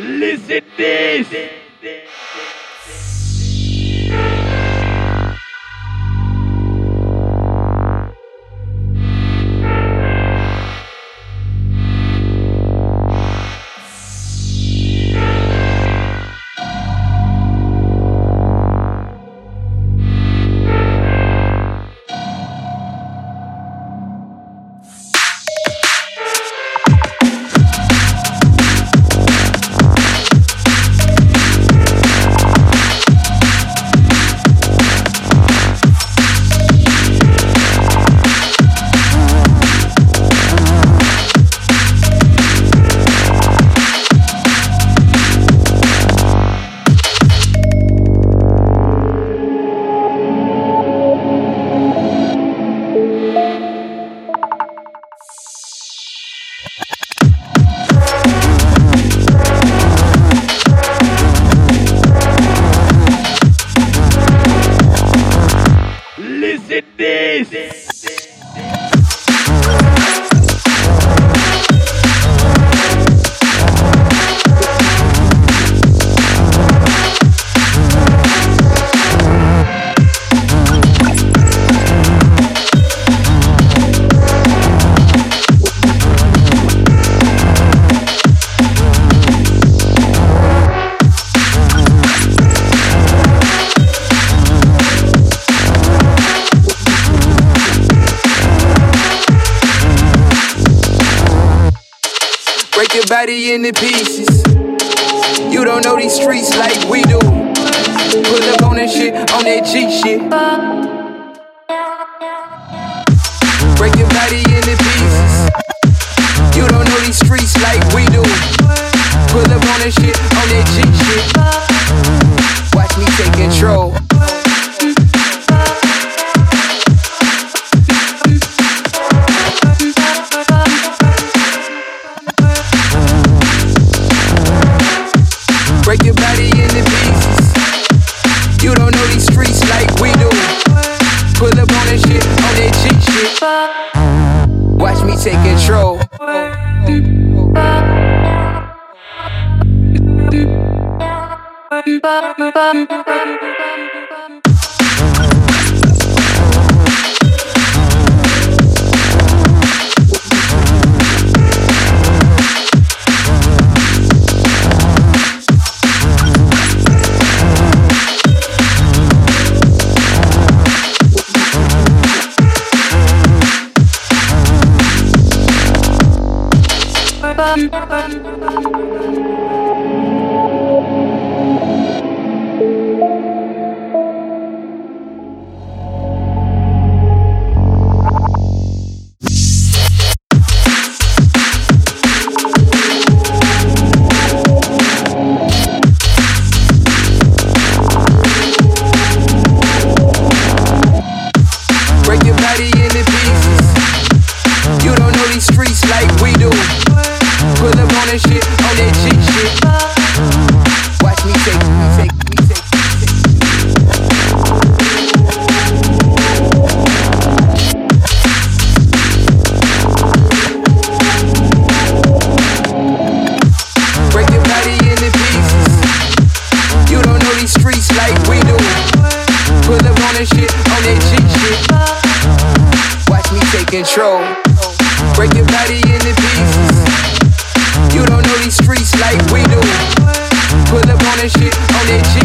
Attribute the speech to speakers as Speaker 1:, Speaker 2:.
Speaker 1: Listen this. This.
Speaker 2: Body into pieces. You don't know these streets like we do. Pull up on that shit, on that G shit. Break your body into pieces. You don't know these streets like we do. Pull up on that shit, on that G shit. Watch me take control. Take control. Streets like we do. Pull up on that shit, on that G shit. Watch me take. Break your body into pieces. You don't know these streets like we do. Up on that shit, on that G shit. Watch me take control. That shit, on